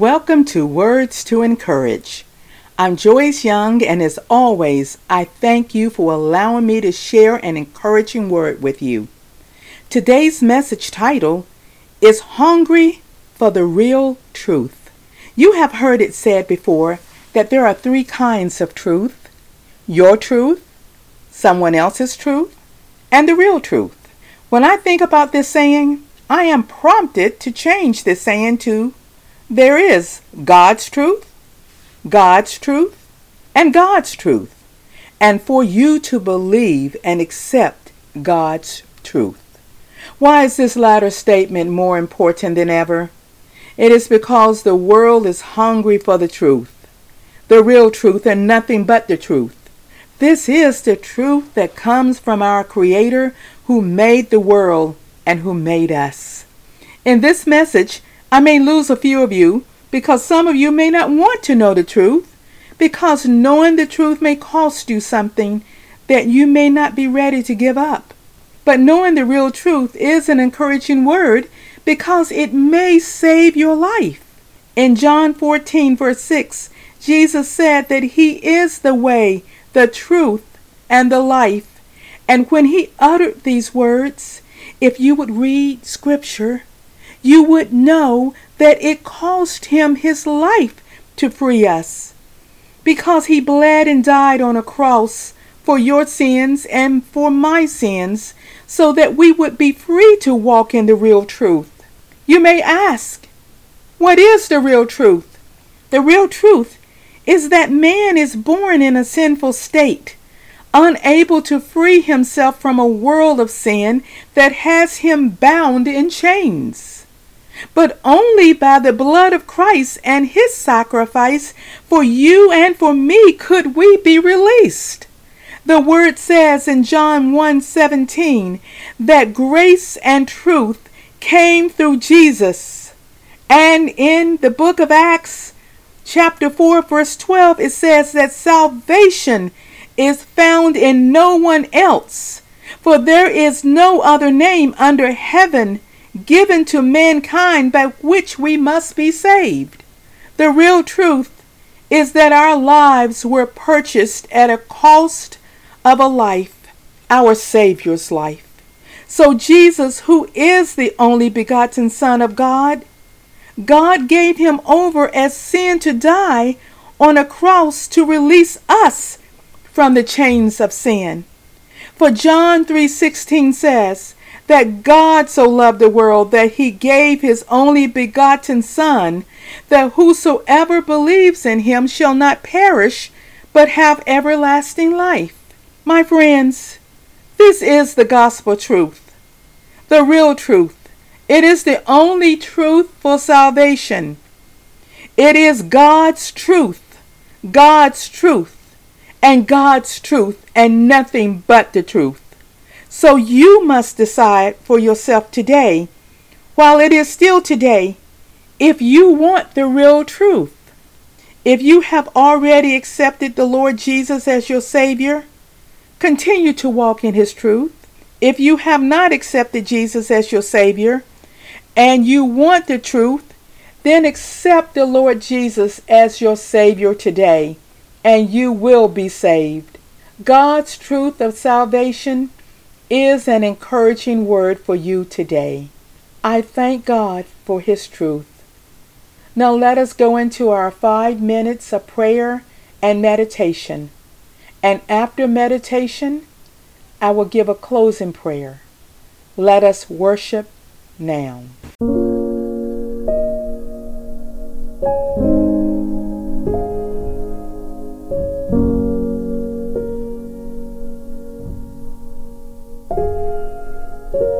Welcome to Words to Encourage. I'm Joyce Young, and as always, I thank you for allowing me to share an encouraging word with you. Today's message title is Hungry for the Real Truth. You have heard it said before that there are three kinds of truth your truth, someone else's truth, and the real truth. When I think about this saying, I am prompted to change this saying to there is God's truth, God's truth, and God's truth, and for you to believe and accept God's truth. Why is this latter statement more important than ever? It is because the world is hungry for the truth, the real truth, and nothing but the truth. This is the truth that comes from our Creator who made the world and who made us. In this message, I may lose a few of you because some of you may not want to know the truth, because knowing the truth may cost you something that you may not be ready to give up. But knowing the real truth is an encouraging word because it may save your life. In John 14, verse 6, Jesus said that He is the way, the truth, and the life. And when He uttered these words, if you would read Scripture, you would know that it cost him his life to free us. Because he bled and died on a cross for your sins and for my sins, so that we would be free to walk in the real truth. You may ask, what is the real truth? The real truth is that man is born in a sinful state, unable to free himself from a world of sin that has him bound in chains but only by the blood of Christ and his sacrifice for you and for me could we be released. The word says in John 1:17 that grace and truth came through Jesus. And in the book of Acts chapter 4 verse 12 it says that salvation is found in no one else for there is no other name under heaven given to mankind by which we must be saved. The real truth is that our lives were purchased at a cost of a life, our Savior's life. So Jesus, who is the only begotten Son of God, God gave him over as sin to die on a cross to release us from the chains of sin. For John 3:16 says, that God so loved the world that he gave his only begotten Son, that whosoever believes in him shall not perish, but have everlasting life. My friends, this is the gospel truth, the real truth. It is the only truth for salvation. It is God's truth, God's truth, and God's truth, and nothing but the truth. So you must decide for yourself today, while it is still today, if you want the real truth. If you have already accepted the Lord Jesus as your Savior, continue to walk in His truth. If you have not accepted Jesus as your Savior and you want the truth, then accept the Lord Jesus as your Savior today, and you will be saved. God's truth of salvation is an encouraging word for you today. I thank God for His truth. Now let us go into our five minutes of prayer and meditation. And after meditation, I will give a closing prayer. Let us worship now. Música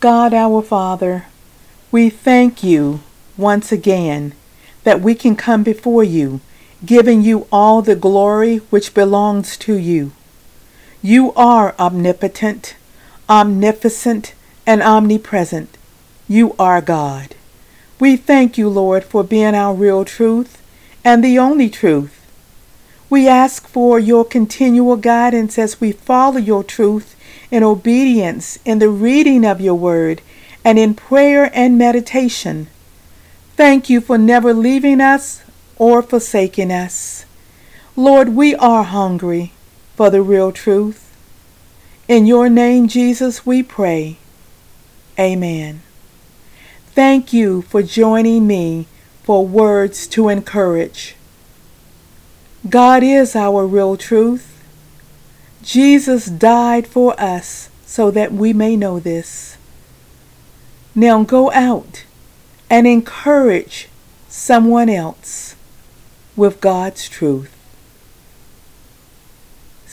God our Father, we thank you once again that we can come before you, giving you all the glory which belongs to you. You are omnipotent, omnificent, and omnipresent. You are God. We thank you, Lord, for being our real truth and the only truth. We ask for your continual guidance as we follow your truth in obedience in the reading of your word and in prayer and meditation. Thank you for never leaving us or forsaking us. Lord, we are hungry for the real truth. In your name, Jesus, we pray. Amen. Thank you for joining me for words to encourage. God is our real truth. Jesus died for us so that we may know this. Now go out and encourage someone else with God's truth.